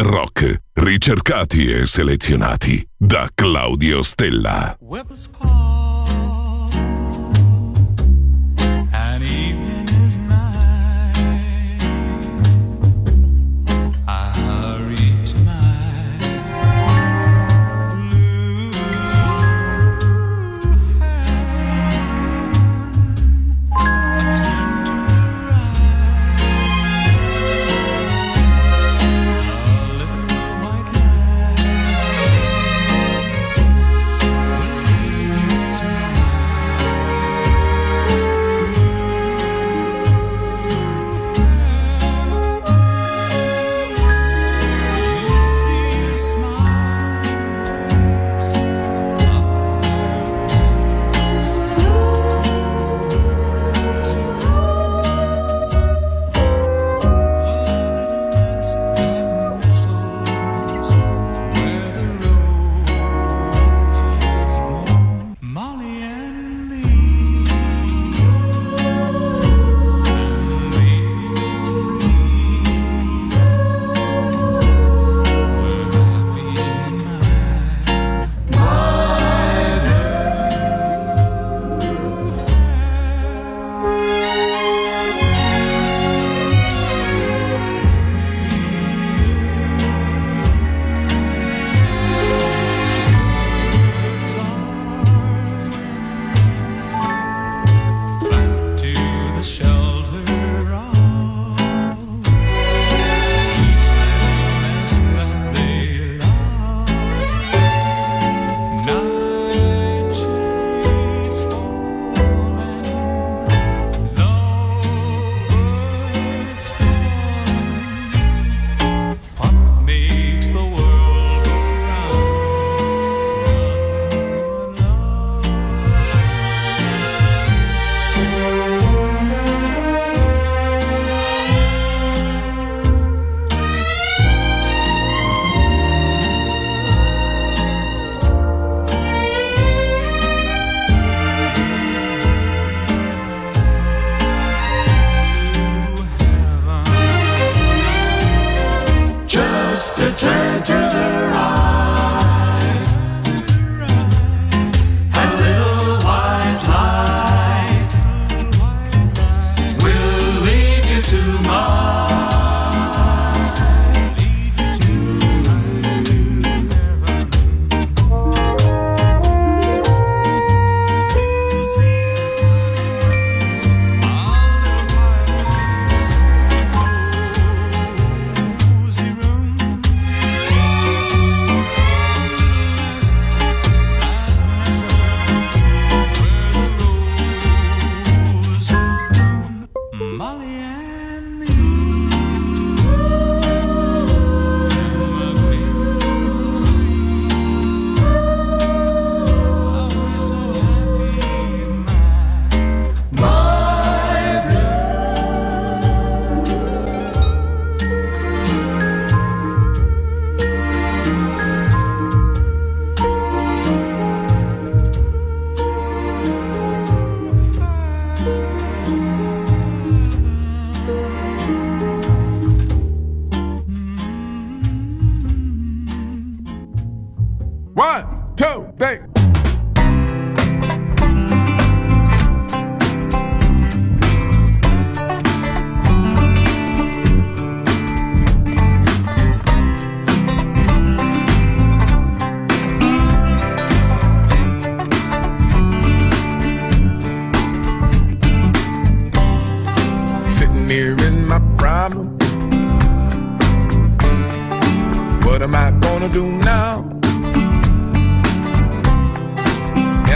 rock, ricercati e selezionati da Claudio Stella. to the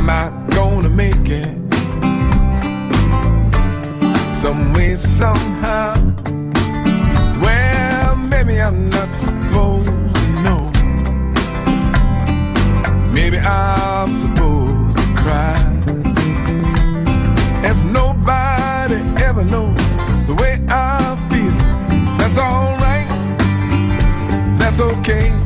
am I gonna make it? Some way, somehow. Well, maybe I'm not supposed to know. Maybe I'm supposed to cry. If nobody ever knows the way I feel, that's alright. That's okay.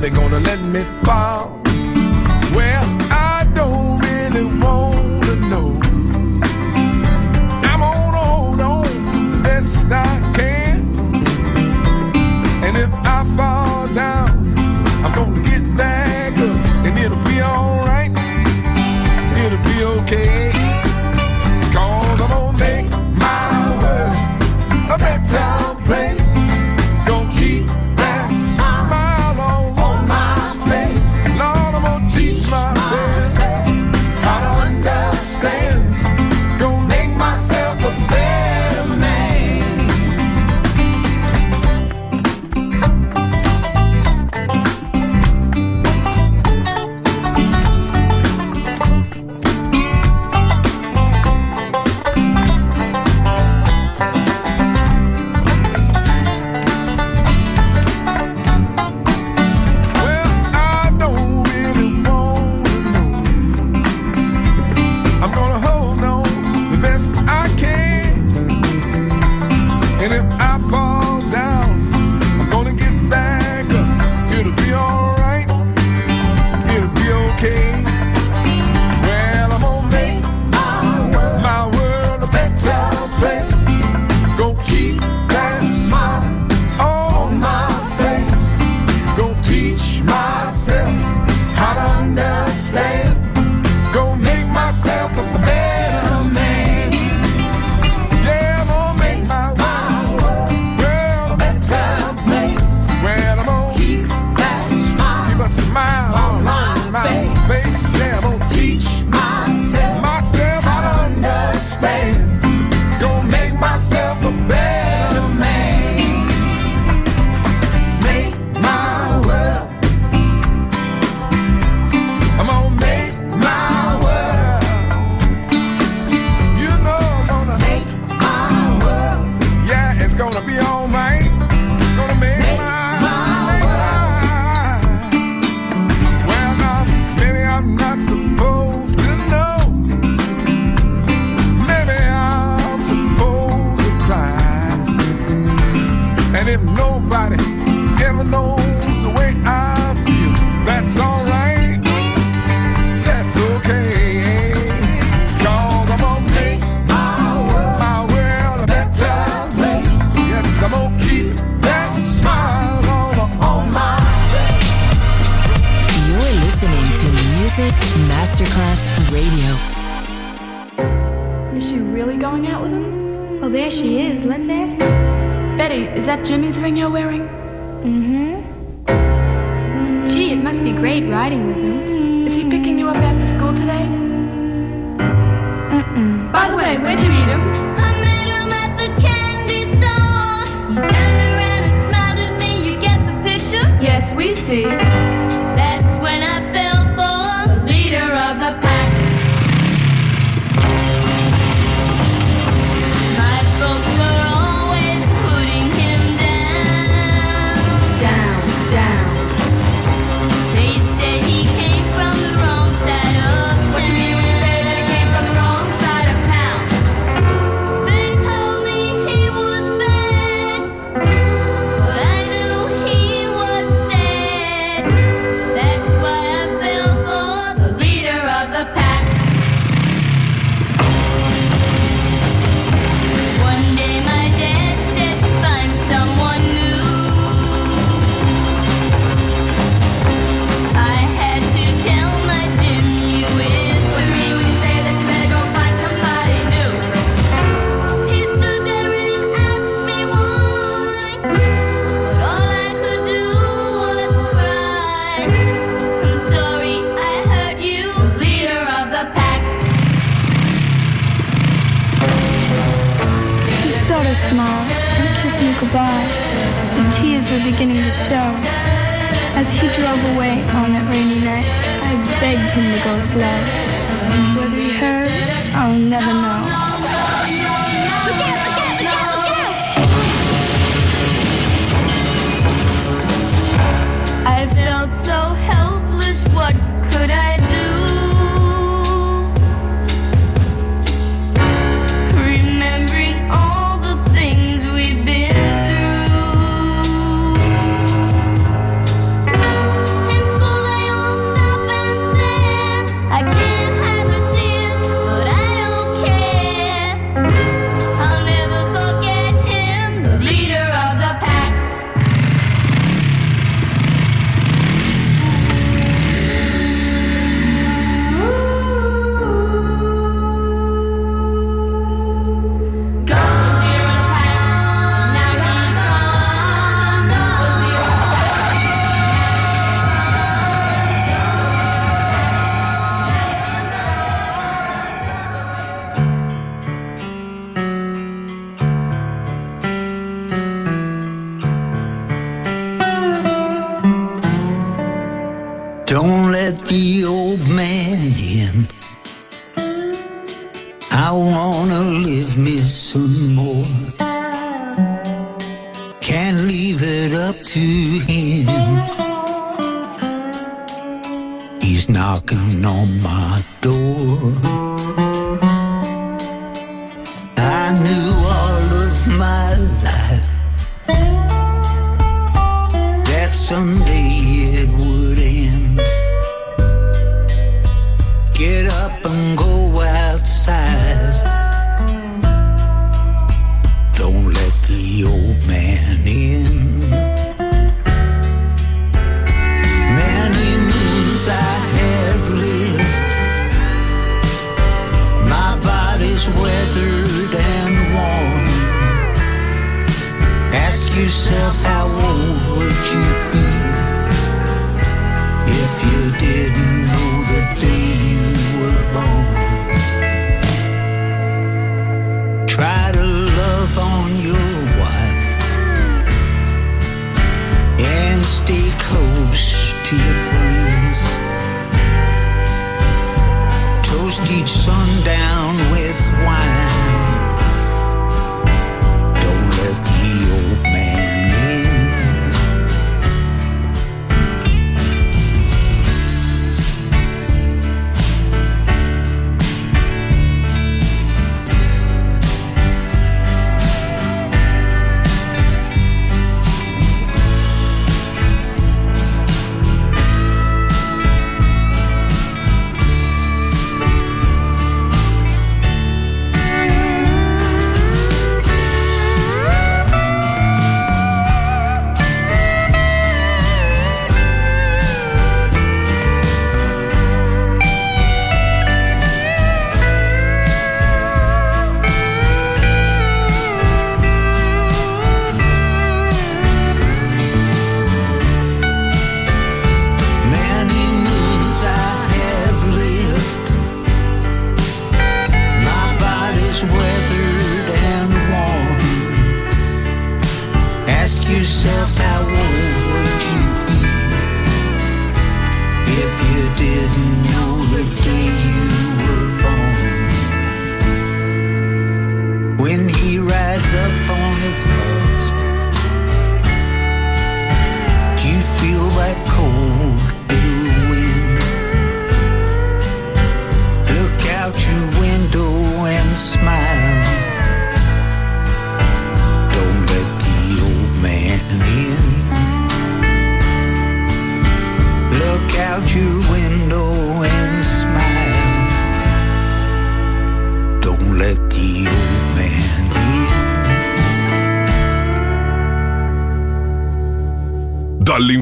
they gonna let me fall. And if nobody ever knows the way I feel, that's alright. That's okay. You're listening to Music Masterclass Radio. Is she really going out with him? Well, there she is. Let's ask her. Betty, is that Jimmy's ring you're wearing? Mm-hmm. Gee, it must be great riding with him. Is he picking you up after school today? Mm-mm. By the way, where'd you meet him? I met him at the candy store. He turned around and smiled at me. You get the picture? Yes, we see. smile and kiss me goodbye. The tears were beginning to show. As he drove away on that rainy night, I begged him to go slow. Whether he heard, I'll never know.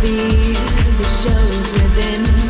fear that shows within.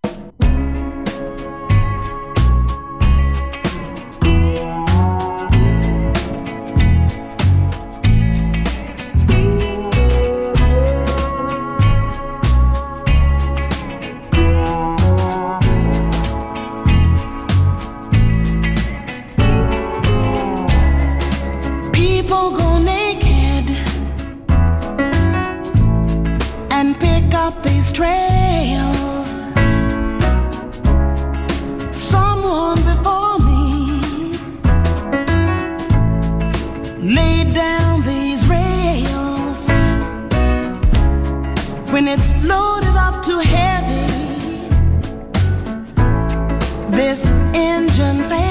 when it's loaded up too heavy. This engine fails.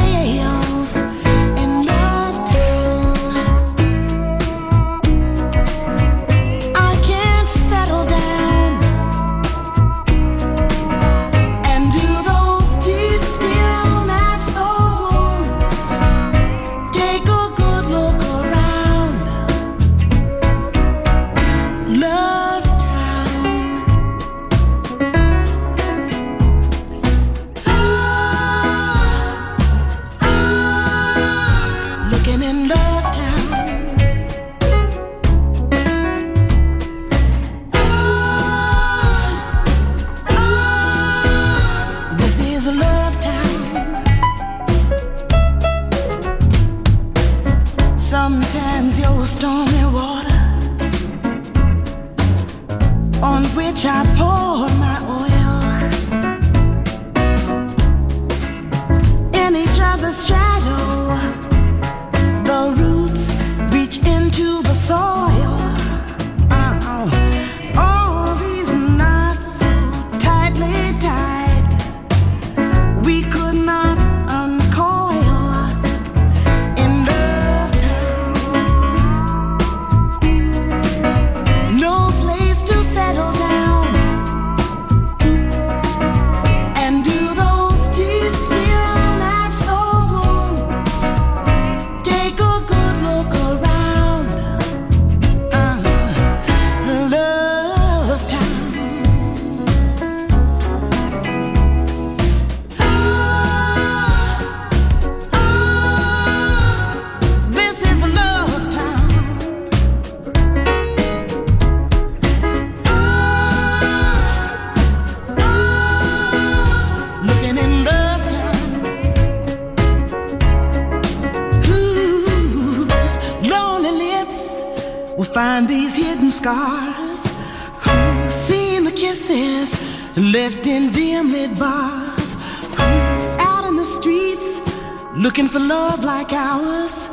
looking for love like ours.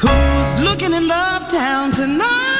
Who's looking in Love Town tonight?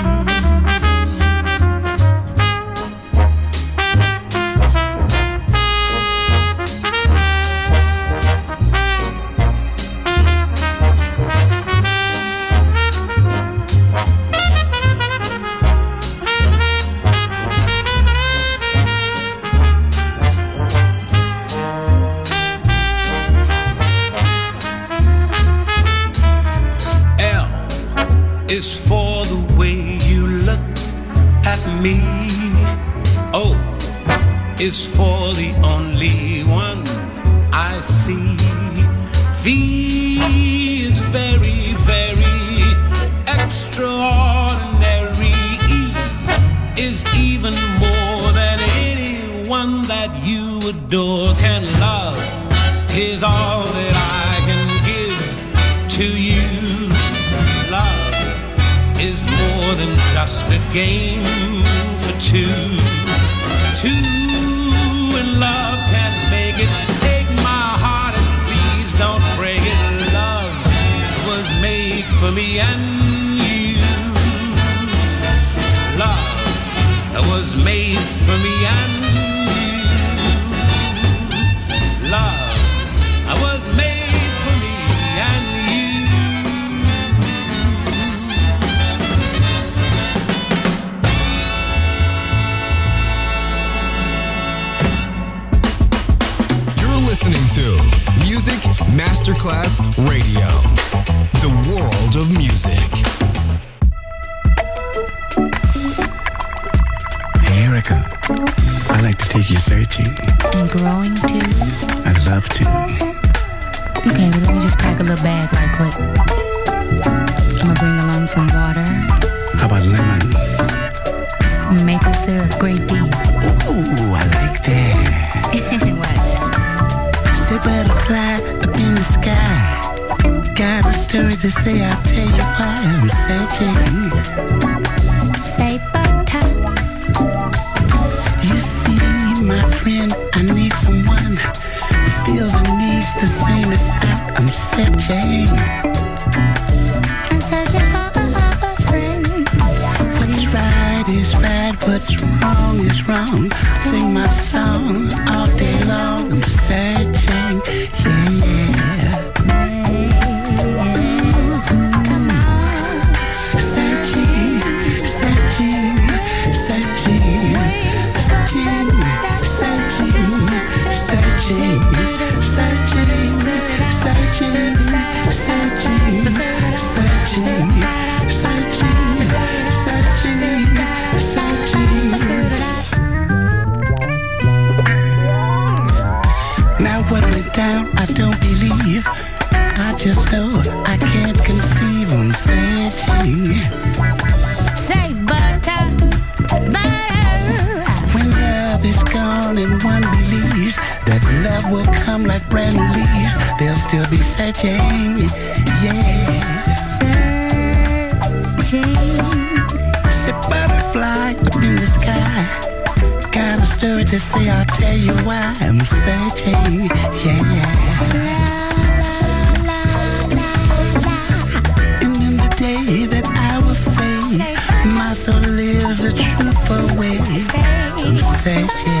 Listening to Music Masterclass Radio, the world of music. Hey, Erica. I'd like to take you searching. And growing too. I'd love to. Okay, well, let me just pack a little bag right quick. I'm gonna bring along some water, How about lemon? some maple syrup, grape tea. Ooh, I like that. what? Say butterfly up in the sky. Got a story to say, I'll tell you why I'm searching. Say butter. You see, my friend, I need someone who feels and needs the same as I. I'm searching. I'm searching for a friend. What's right is right, what's wrong is wrong. Sing my song all day long. I'm searching, and that love will come like brand new leaves, they'll still be searching. Yeah. Searching. Say butterfly up in the sky. Got a story to say, I'll tell you why I'm searching. Yeah, yeah. My soul lives a truthful way. I'm searching.